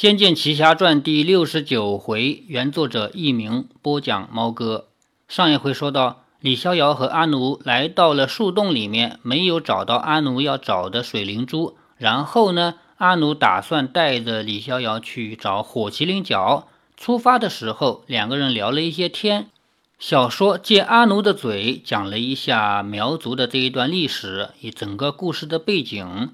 仙剑奇侠传》第六十九回，原作者佚名，播讲猫哥。上一回说到，李逍遥和阿奴来到了树洞里面，没有找到阿奴要找的水灵珠。然后呢，阿奴打算带着李逍遥去找火麒麟角。出发的时候，两个人聊了一些天。小说借阿奴的嘴讲了一下苗族的这一段历史，以整个故事的背景。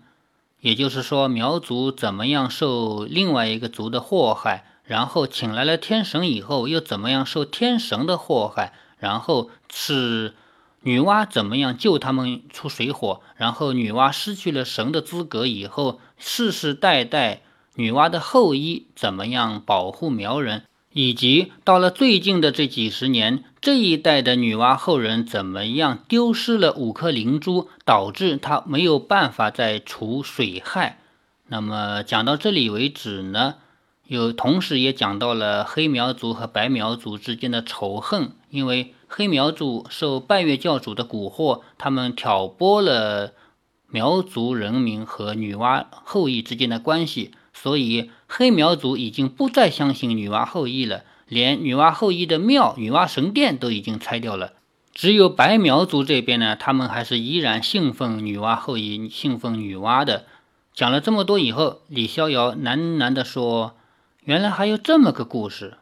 也就是说，苗族怎么样受另外一个族的祸害，然后请来了天神以后，又怎么样受天神的祸害，然后是女娲怎么样救他们出水火，然后女娲失去了神的资格以后，世世代代女娲的后裔怎么样保护苗人。以及到了最近的这几十年，这一代的女娲后人怎么样丢失了五颗灵珠，导致他没有办法再除水害。那么讲到这里为止呢，又同时也讲到了黑苗族和白苗族之间的仇恨，因为黑苗族受拜月教主的蛊惑，他们挑拨了苗族人民和女娲后裔之间的关系。所以黑苗族已经不再相信女娲后裔了，连女娲后裔的庙女娲神殿都已经拆掉了。只有白苗族这边呢，他们还是依然信奉女娲后裔，信奉女娲的。讲了这么多以后，李逍遥喃喃地说：“原来还有这么个故事。”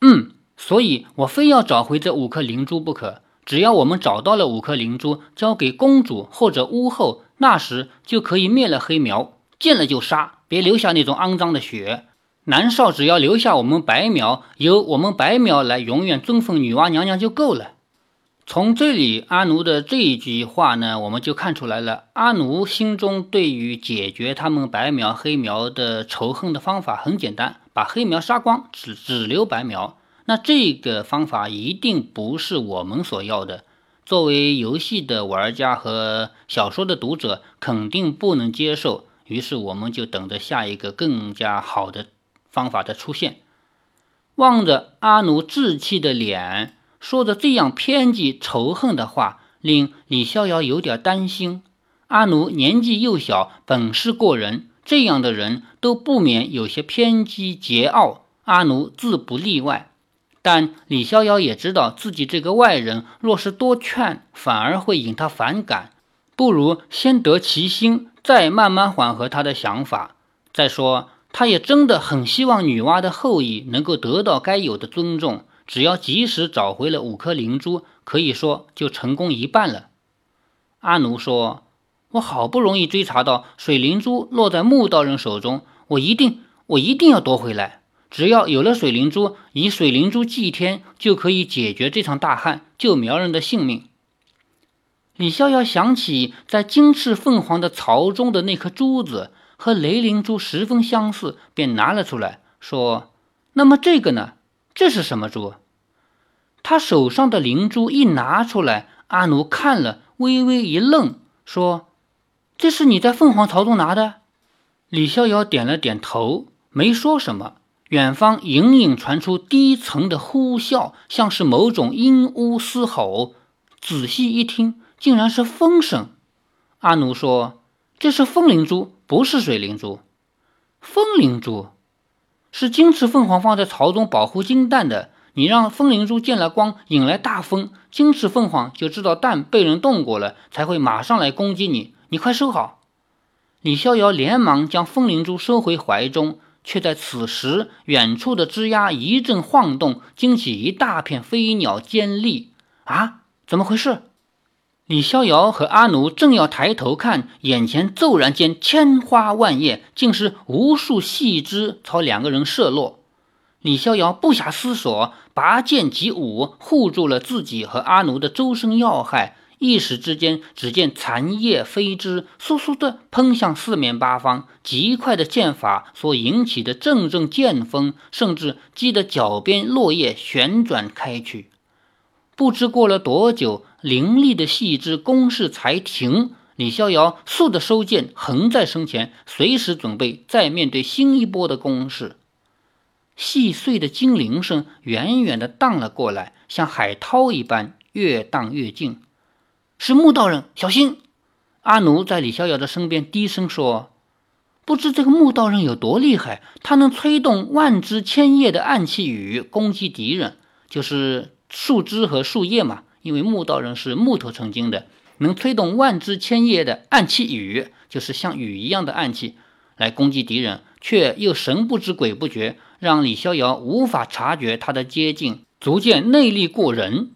嗯，所以我非要找回这五颗灵珠不可。只要我们找到了五颗灵珠，交给公主或者巫后，那时就可以灭了黑苗，见了就杀。别留下那种肮脏的血，南少只要留下我们白苗，由我们白苗来永远尊奉女娲娘娘就够了。从这里阿奴的这一句话呢，我们就看出来了，阿奴心中对于解决他们白苗黑苗的仇恨的方法很简单，把黑苗杀光，只只留白苗。那这个方法一定不是我们所要的。作为游戏的玩家和小说的读者，肯定不能接受。于是我们就等着下一个更加好的方法的出现。望着阿奴稚气的脸，说着这样偏激仇恨的话，令李逍遥有点担心。阿奴年纪幼小，本事过人，这样的人都不免有些偏激桀骜，阿奴自不例外。但李逍遥也知道自己这个外人，若是多劝，反而会引他反感，不如先得其心。再慢慢缓和他的想法。再说，他也真的很希望女娲的后裔能够得到该有的尊重。只要及时找回了五颗灵珠，可以说就成功一半了。阿奴说：“我好不容易追查到水灵珠落在木道人手中，我一定，我一定要夺回来。只要有了水灵珠，以水灵珠祭天，就可以解决这场大旱，救苗人的性命。”李逍遥想起在金翅凤凰的巢中的那颗珠子和雷灵珠十分相似，便拿了出来，说：“那么这个呢？这是什么珠？”他手上的灵珠一拿出来，阿奴看了，微微一愣，说：“这是你在凤凰巢中拿的？”李逍遥点了点头，没说什么。远方隐隐传出低沉的呼啸，像是某种阴巫嘶吼。仔细一听。竟然是风声。阿奴说：“这是风灵珠，不是水灵珠。风灵珠是金翅凤凰放在巢中保护金蛋的。你让风灵珠见了光，引来大风，金翅凤凰就知道蛋被人动过了，才会马上来攻击你。你快收好。”李逍遥连忙将风灵珠收回怀中，却在此时，远处的枝桠一阵晃动，惊起一大片飞鸟尖利。啊，怎么回事？李逍遥和阿奴正要抬头看，眼前骤然间千花万叶，竟是无数细枝朝两个人射落。李逍遥不暇思索，拔剑即舞，护住了自己和阿奴的周身要害。一时之间，只见残叶飞枝簌簌地喷向四面八方，极快的剑法所引起的阵阵剑风，甚至激得脚边落叶旋转开去。不知过了多久。凌厉的细枝攻势才停，李逍遥速的收剑，横在身前，随时准备再面对新一波的攻势。细碎的金铃声远远的荡了过来，像海涛一般，越荡越近。是穆道人，小心！阿奴在李逍遥的身边低声说：“不知这个木道人有多厉害，他能催动万枝千叶的暗器雨攻击敌人，就是树枝和树叶嘛。因为木道人是木头成精的，能吹动万枝千叶的暗器雨，就是像雨一样的暗器来攻击敌人，却又神不知鬼不觉，让李逍遥无法察觉他的接近，足见内力过人。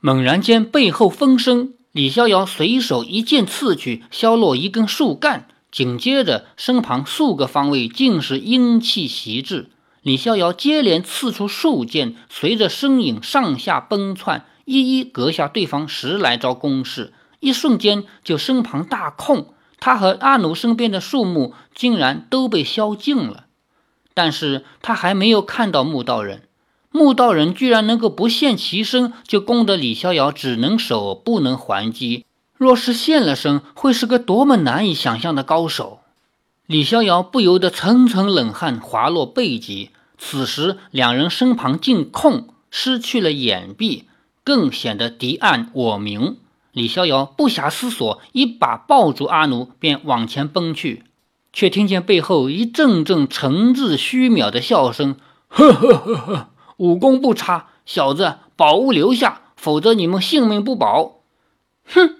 猛然间，背后风声，李逍遥随手一剑刺去，削落一根树干。紧接着，身旁数个方位尽是阴气袭至，李逍遥接连刺出数剑，随着身影上下奔窜，一一格下对方十来招攻势。一瞬间，就身旁大空，他和阿奴身边的树木竟然都被削尽了。但是他还没有看到木道人，木道人居然能够不现其身就攻得李逍遥只能守不能还击。若是现了身，会是个多么难以想象的高手！李逍遥不由得层层冷汗滑落背脊。此时两人身旁尽空，失去了掩蔽，更显得敌暗我明。李逍遥不暇思索，一把抱住阿奴，便往前奔去，却听见背后一阵阵诚挚虚渺的笑声：“呵呵呵呵，武功不差，小子，宝物留下，否则你们性命不保！”哼。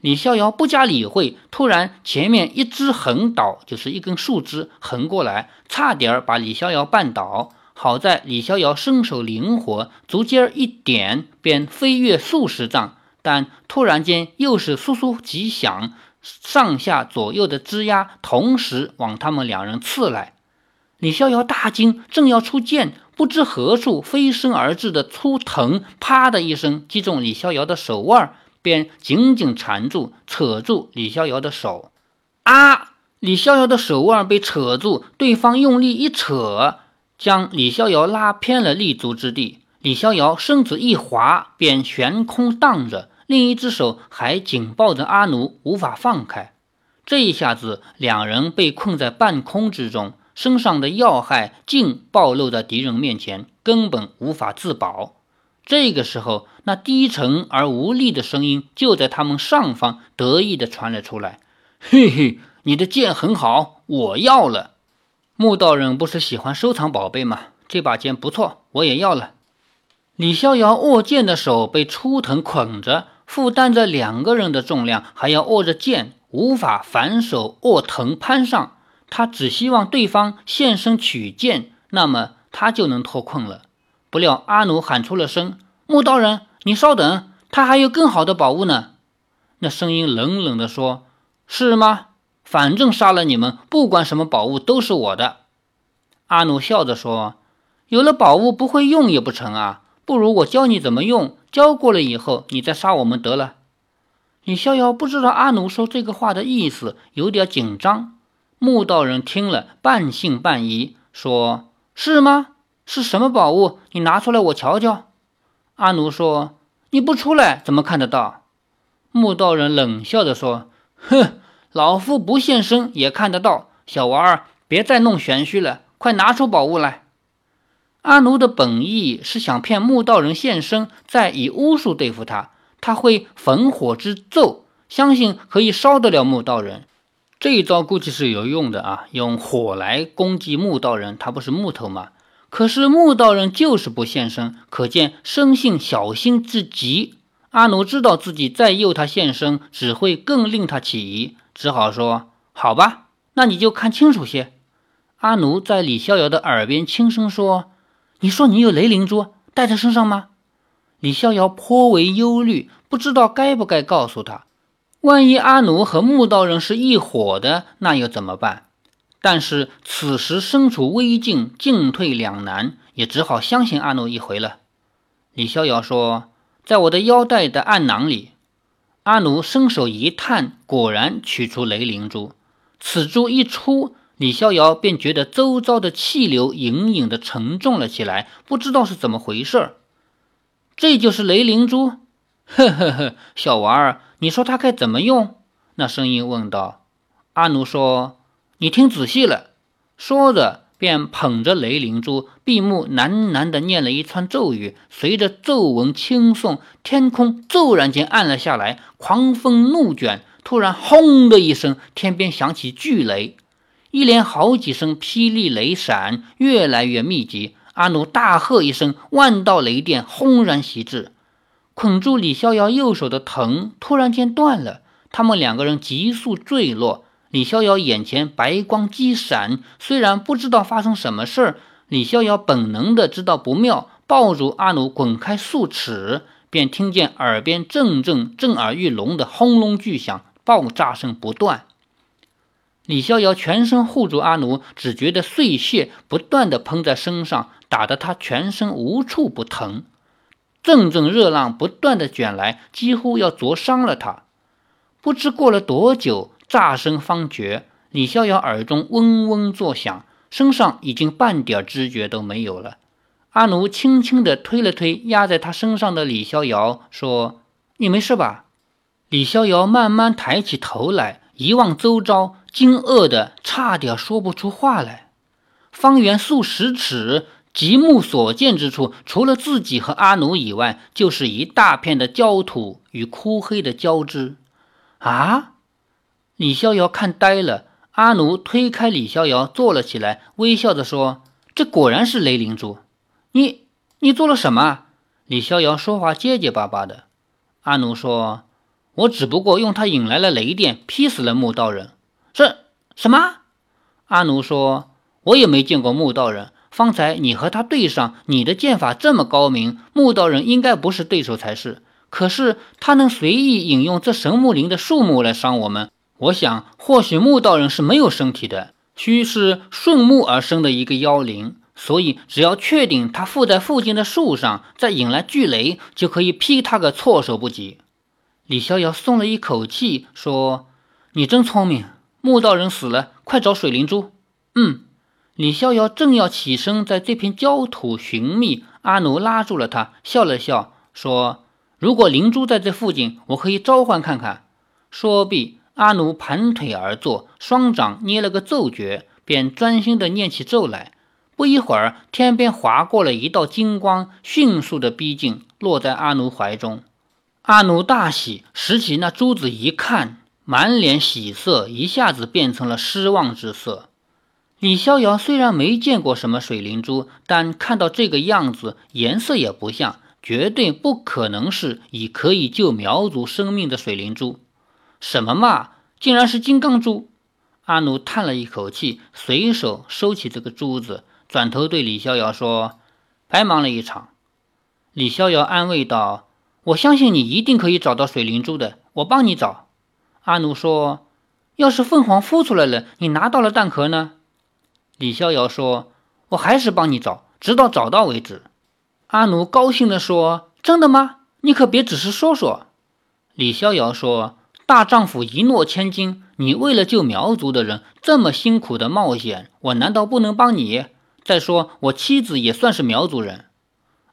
李逍遥不加理会，突然前面一只横倒，就是一根树枝横过来，差点把李逍遥绊倒。好在李逍遥身手灵活，足尖一点便飞跃数十丈，但突然间又是簌簌几响，上下左右的枝丫同时往他们两人刺来。李逍遥大惊，正要出剑，不知何处飞身而至的粗藤，啪的一声击中李逍遥的手腕。便紧紧缠住、扯住李逍遥的手，啊！李逍遥的手腕被扯住，对方用力一扯，将李逍遥拉偏了立足之地。李逍遥身子一滑，便悬空荡着，另一只手还紧抱着阿奴，无法放开。这一下子，两人被困在半空之中，身上的要害尽暴露在敌人面前，根本无法自保。这个时候，那低沉而无力的声音就在他们上方得意地传了出来：“嘿嘿，你的剑很好，我要了。”木道人不是喜欢收藏宝贝吗？这把剑不错，我也要了。李逍遥握剑的手被粗藤捆着，负担着两个人的重量，还要握着剑，无法反手握藤攀上。他只希望对方现身取剑，那么他就能脱困了。不料阿奴喊出了声：“木道人，你稍等，他还有更好的宝物呢。”那声音冷冷地说：“是吗？反正杀了你们，不管什么宝物都是我的。”阿奴笑着说：“有了宝物不会用也不成啊，不如我教你怎么用，教过了以后你再杀我们得了。”李逍遥不知道阿奴说这个话的意思，有点紧张。木道人听了，半信半疑，说：“是吗？”是什么宝物？你拿出来我瞧瞧。阿奴说：“你不出来怎么看得到？”木道人冷笑着说：“哼，老夫不现身也看得到。小娃儿，别再弄玄虚了，快拿出宝物来。”阿奴的本意是想骗木道人现身，再以巫术对付他。他会焚火之咒，相信可以烧得了木道人。这一招估计是有用的啊！用火来攻击木道人，他不是木头吗？可是木道人就是不现身，可见生性小心至极。阿奴知道自己再诱他现身，只会更令他起疑，只好说：“好吧，那你就看清楚些。”阿奴在李逍遥的耳边轻声说：“你说你有雷灵珠带在身上吗？”李逍遥颇为忧虑，不知道该不该告诉他。万一阿奴和木道人是一伙的，那又怎么办？但是此时身处危境，进退两难，也只好相信阿奴一回了。李逍遥说：“在我的腰带的暗囊里。”阿奴伸手一探，果然取出雷灵珠。此珠一出，李逍遥便觉得周遭的气流隐隐的沉重了起来，不知道是怎么回事儿。这就是雷灵珠？呵呵呵，小娃儿，你说它该怎么用？那声音问道。阿奴说。你听仔细了，说着便捧着雷灵珠，闭目喃喃地念了一串咒语。随着咒文轻诵，天空骤然间暗了下来，狂风怒卷。突然，轰的一声，天边响起巨雷。一连好几声霹雳雷闪，越来越密集。阿奴大喝一声，万道雷电轰然袭至，捆住李逍遥右手的藤突然间断了。他们两个人急速坠落。李逍遥眼前白光激闪，虽然不知道发生什么事儿，李逍遥本能的知道不妙，抱住阿奴滚开数尺，便听见耳边阵阵震耳欲聋的轰隆巨响，爆炸声不断。李逍遥全身护住阿奴，只觉得碎屑不断的喷在身上，打得他全身无处不疼。阵阵热浪不断的卷来，几乎要灼伤了他。不知过了多久，炸声方绝，李逍遥耳中嗡嗡作响，身上已经半点知觉都没有了。阿奴轻轻地推了推压在他身上的李逍遥，说：“你没事吧？”李逍遥慢慢抬起头来，一望周遭。惊愕的差点说不出话来。方圆数十尺，极目所见之处，除了自己和阿奴以外，就是一大片的焦土与枯黑的交织。啊！李逍遥看呆了。阿奴推开李逍遥，坐了起来，微笑着说：“这果然是雷灵珠。你你做了什么？”李逍遥说话结结巴巴的。阿奴说：“我只不过用它引来了雷电，劈死了木道人。”这什么？阿奴说：“我也没见过木道人。方才你和他对上，你的剑法这么高明，木道人应该不是对手才是。可是他能随意引用这神木林的树木来伤我们，我想或许木道人是没有身体的，须是顺木而生的一个妖灵。所以只要确定他附在附近的树上，再引来巨雷，就可以劈他个措手不及。”李逍遥松了一口气，说：“你真聪明。”木道人死了，快找水灵珠。嗯，李逍遥正要起身，在这片焦土寻觅，阿奴拉住了他，笑了笑说：“如果灵珠在这附近，我可以召唤看看。”说毕，阿奴盘腿而坐，双掌捏了个咒诀，便专心地念起咒来。不一会儿，天边划过了一道金光，迅速地逼近，落在阿奴怀中。阿奴大喜，拾起那珠子一看。满脸喜色，一下子变成了失望之色。李逍遥虽然没见过什么水灵珠，但看到这个样子，颜色也不像，绝对不可能是以可以救苗族生命的水灵珠。什么嘛，竟然是金刚珠！阿奴叹了一口气，随手收起这个珠子，转头对李逍遥说：“白忙了一场。”李逍遥安慰道：“我相信你一定可以找到水灵珠的，我帮你找。”阿奴说：“要是凤凰孵出来了，你拿到了蛋壳呢？”李逍遥说：“我还是帮你找，直到找到为止。”阿奴高兴地说：“真的吗？你可别只是说说。”李逍遥说：“大丈夫一诺千金，你为了救苗族的人这么辛苦的冒险，我难道不能帮你？再说我妻子也算是苗族人。”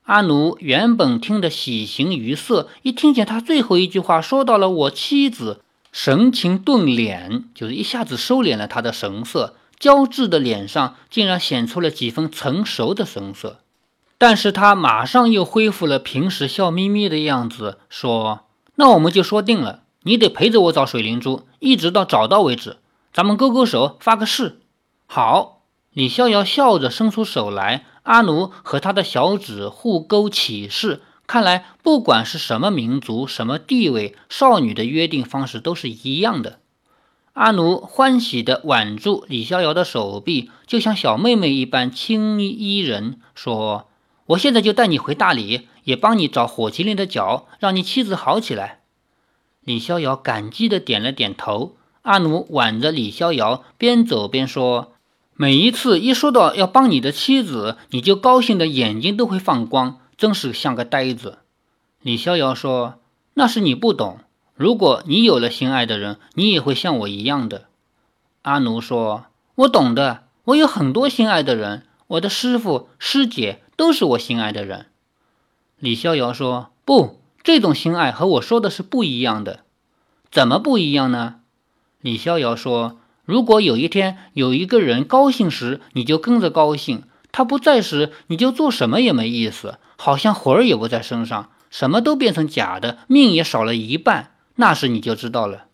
阿奴原本听得喜形于色，一听见他最后一句话说到了我妻子。神情顿敛，就是一下子收敛了他的神色，焦质的脸上竟然显出了几分成熟的神色。但是他马上又恢复了平时笑眯眯的样子，说：“那我们就说定了，你得陪着我找水灵珠，一直到找到为止。咱们勾勾手，发个誓。”好，李逍遥笑着伸出手来，阿奴和他的小指互勾起誓。看来，不管是什么民族、什么地位，少女的约定方式都是一样的。阿奴欢喜地挽住李逍遥的手臂，就像小妹妹一般轻依人，说：“我现在就带你回大理，也帮你找火麒麟的脚，让你妻子好起来。”李逍遥感激地点了点头。阿奴挽着李逍遥，边走边说：“每一次一说到要帮你的妻子，你就高兴的眼睛都会放光。”真是像个呆子，李逍遥说：“那是你不懂。如果你有了心爱的人，你也会像我一样的。”阿奴说：“我懂的，我有很多心爱的人，我的师傅、师姐都是我心爱的人。”李逍遥说：“不，这种心爱和我说的是不一样的。怎么不一样呢？”李逍遥说：“如果有一天有一个人高兴时，你就跟着高兴；他不在时，你就做什么也没意思。”好像魂儿也不在身上，什么都变成假的，命也少了一半。那时你就知道了。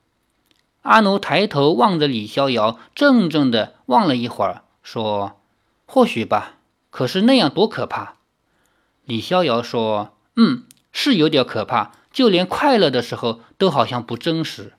阿奴抬头望着李逍遥，怔怔的望了一会儿，说：“或许吧，可是那样多可怕。”李逍遥说：“嗯，是有点可怕，就连快乐的时候都好像不真实。”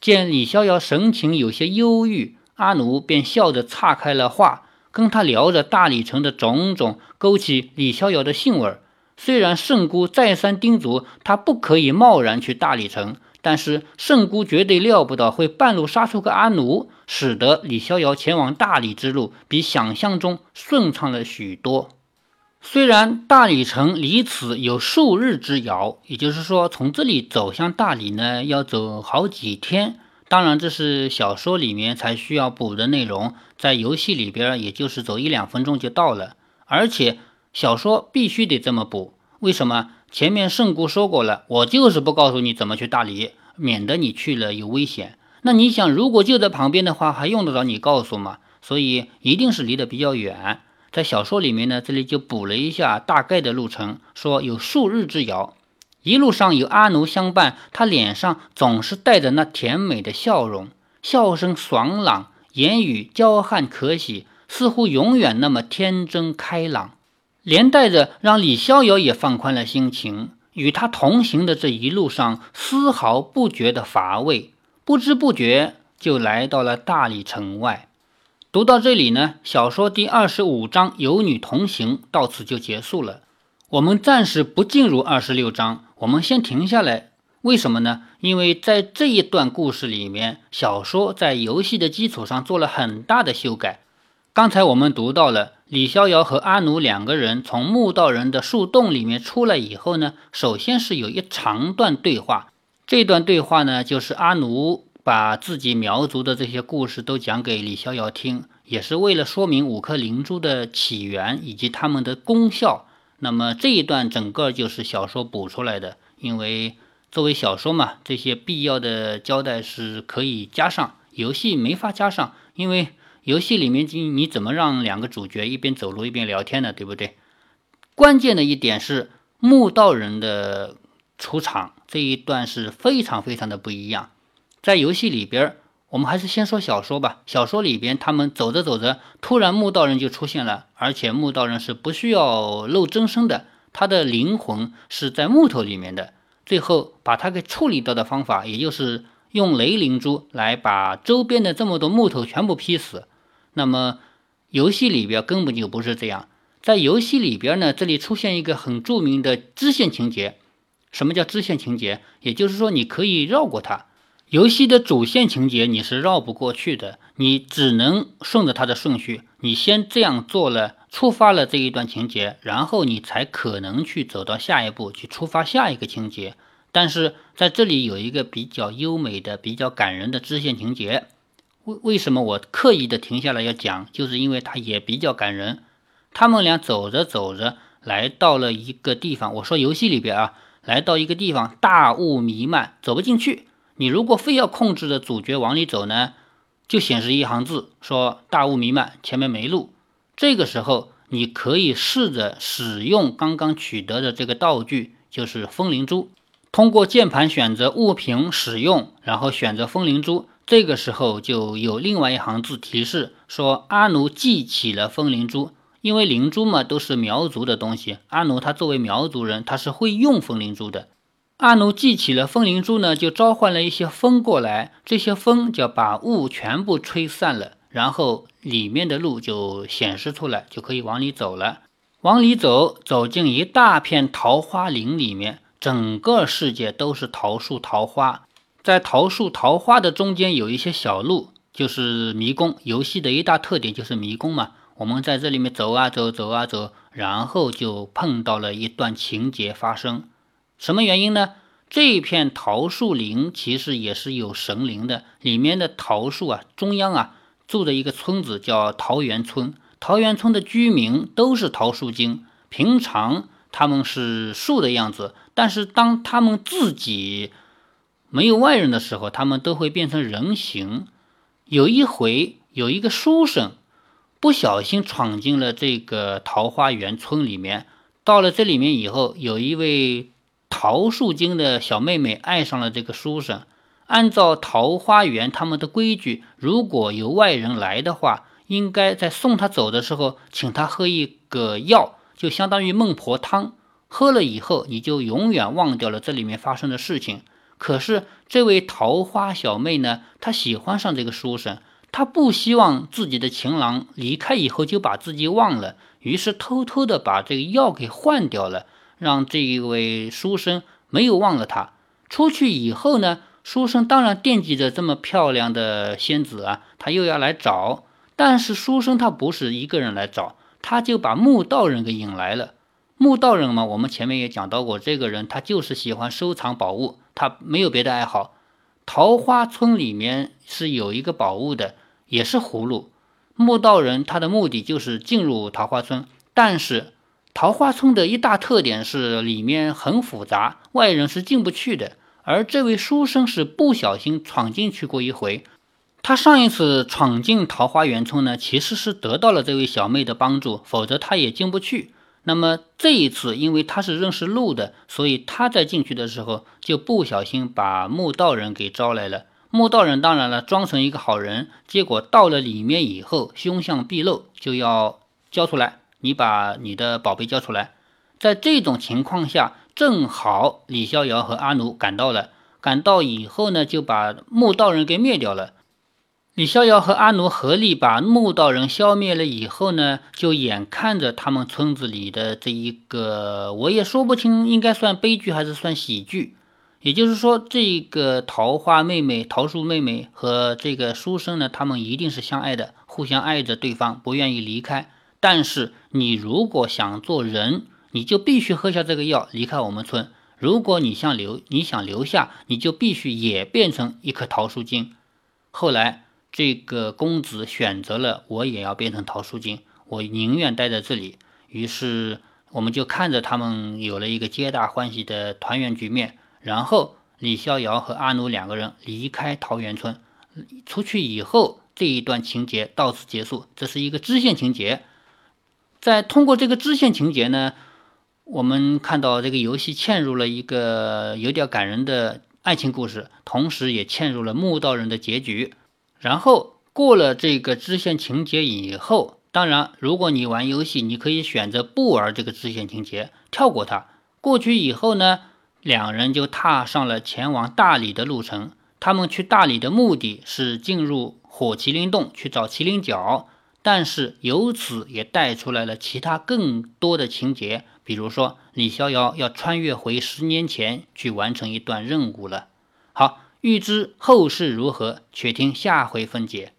见李逍遥神情有些忧郁，阿奴便笑着岔开了话，跟他聊着大理城的种种，勾起李逍遥的兴味。虽然圣姑再三叮嘱他不可以贸然去大理城，但是圣姑绝对料不到会半路杀出个阿奴，使得李逍遥前往大理之路比想象中顺畅了许多。虽然大理城离此有数日之遥，也就是说，从这里走向大理呢，要走好几天。当然，这是小说里面才需要补的内容，在游戏里边，也就是走一两分钟就到了。而且小说必须得这么补，为什么？前面圣姑说过了，我就是不告诉你怎么去大理，免得你去了有危险。那你想，如果就在旁边的话，还用得着你告诉吗？所以一定是离得比较远。在小说里面呢，这里就补了一下大概的路程，说有数日之遥，一路上有阿奴相伴，他脸上总是带着那甜美的笑容，笑声爽朗，言语娇憨可喜，似乎永远那么天真开朗，连带着让李逍遥也放宽了心情，与他同行的这一路上丝毫不觉得乏味，不知不觉就来到了大理城外。读到这里呢，小说第二十五章“有女同行”到此就结束了。我们暂时不进入二十六章，我们先停下来。为什么呢？因为在这一段故事里面，小说在游戏的基础上做了很大的修改。刚才我们读到了李逍遥和阿奴两个人从墓道人的树洞里面出来以后呢，首先是有一长段对话。这段对话呢，就是阿奴。把自己苗族的这些故事都讲给李逍遥听，也是为了说明五颗灵珠的起源以及它们的功效。那么这一段整个就是小说补出来的，因为作为小说嘛，这些必要的交代是可以加上，游戏没法加上，因为游戏里面你你怎么让两个主角一边走路一边聊天呢？对不对？关键的一点是墓道人的出场这一段是非常非常的不一样。在游戏里边，我们还是先说小说吧。小说里边，他们走着走着，突然墓道人就出现了，而且墓道人是不需要露真身的，他的灵魂是在木头里面的。最后把他给处理掉的方法，也就是用雷灵珠来把周边的这么多木头全部劈死。那么游戏里边根本就不是这样，在游戏里边呢，这里出现一个很著名的支线情节。什么叫支线情节？也就是说，你可以绕过它。游戏的主线情节你是绕不过去的，你只能顺着它的顺序。你先这样做了，触发了这一段情节，然后你才可能去走到下一步，去触发下一个情节。但是在这里有一个比较优美的、比较感人的支线情节。为为什么我刻意的停下来要讲？就是因为它也比较感人。他们俩走着走着，来到了一个地方。我说游戏里边啊，来到一个地方，大雾弥漫，走不进去。你如果非要控制着主角往里走呢，就显示一行字说大雾弥漫，前面没路。这个时候你可以试着使用刚刚取得的这个道具，就是风灵珠。通过键盘选择物品使用，然后选择风灵珠。这个时候就有另外一行字提示说阿奴记起了风灵珠，因为灵珠嘛都是苗族的东西，阿奴他作为苗族人，他是会用风灵珠的。阿奴记起了风灵珠呢，就召唤了一些风过来，这些风就把雾全部吹散了，然后里面的路就显示出来，就可以往里走了。往里走，走进一大片桃花林里面，整个世界都是桃树桃花，在桃树桃花的中间有一些小路，就是迷宫。游戏的一大特点就是迷宫嘛，我们在这里面走啊走，走啊走，然后就碰到了一段情节发生。什么原因呢？这片桃树林其实也是有神灵的，里面的桃树啊，中央啊住着一个村子叫桃源村。桃源村的居民都是桃树精，平常他们是树的样子，但是当他们自己没有外人的时候，他们都会变成人形。有一回，有一个书生不小心闯进了这个桃花源村里面，到了这里面以后，有一位。桃树精的小妹妹爱上了这个书生，按照桃花源他们的规矩，如果有外人来的话，应该在送他走的时候，请他喝一个药，就相当于孟婆汤。喝了以后，你就永远忘掉了这里面发生的事情。可是这位桃花小妹呢，她喜欢上这个书生，她不希望自己的情郎离开以后就把自己忘了，于是偷偷的把这个药给换掉了，让这一位书生没有忘了他。出去以后呢，书生当然惦记着这么漂亮的仙子啊，他又要来找。但是书生他不是一个人来找，他就把木道人给引来了。木道人嘛，我们前面也讲到过，这个人他就是喜欢收藏宝物，他没有别的爱好。桃花村里面是有一个宝物的，也是葫芦。木道人他的目的就是进入桃花村，但是桃花村的一大特点是里面很复杂，外人是进不去的。而这位书生是不小心闯进去过一回。他上一次闯进桃花源村呢，其实是得到了这位小妹的帮助，否则他也进不去。那么这一次，因为他是认识路的，所以他在进去的时候就不小心把木道人给招来了。木道人当然了，装成一个好人，结果到了里面以后，凶相毕露，就要交出来，你把你的宝贝交出来。在这种情况下，正好李逍遥和阿奴赶到了，赶到以后呢，就把木道人给灭掉了。李逍遥和阿奴合力把木道人消灭了以后呢，就眼看着他们村子里的这一个，我也说不清应该算悲剧还是算喜剧。也就是说，这个桃花妹妹、桃树妹妹和这个书生呢，他们一定是相爱的，互相爱着对方，不愿意离开。但是你如果想做人，你就必须喝下这个药，离开我们村。如果你想留，你想留下，你就必须也变成一颗桃树精。后来。这个公子选择了，我也要变成桃树精，我宁愿待在这里。于是，我们就看着他们有了一个皆大欢喜的团圆局面。然后，李逍遥和阿奴两个人离开桃源村，出去以后，这一段情节到此结束。这是一个支线情节。在通过这个支线情节呢，我们看到这个游戏嵌入了一个有点感人的爱情故事，同时也嵌入了墓道人的结局。然后过了这个支线情节以后，当然，如果你玩游戏，你可以选择不玩这个支线情节，跳过它。过去以后呢，两人就踏上了前往大理的路程。他们去大理的目的是进入火麒麟洞去找麒麟角，但是由此也带出来了其他更多的情节，比如说李逍遥要穿越回十年前去完成一段任务了。好。欲知后事如何，且听下回分解。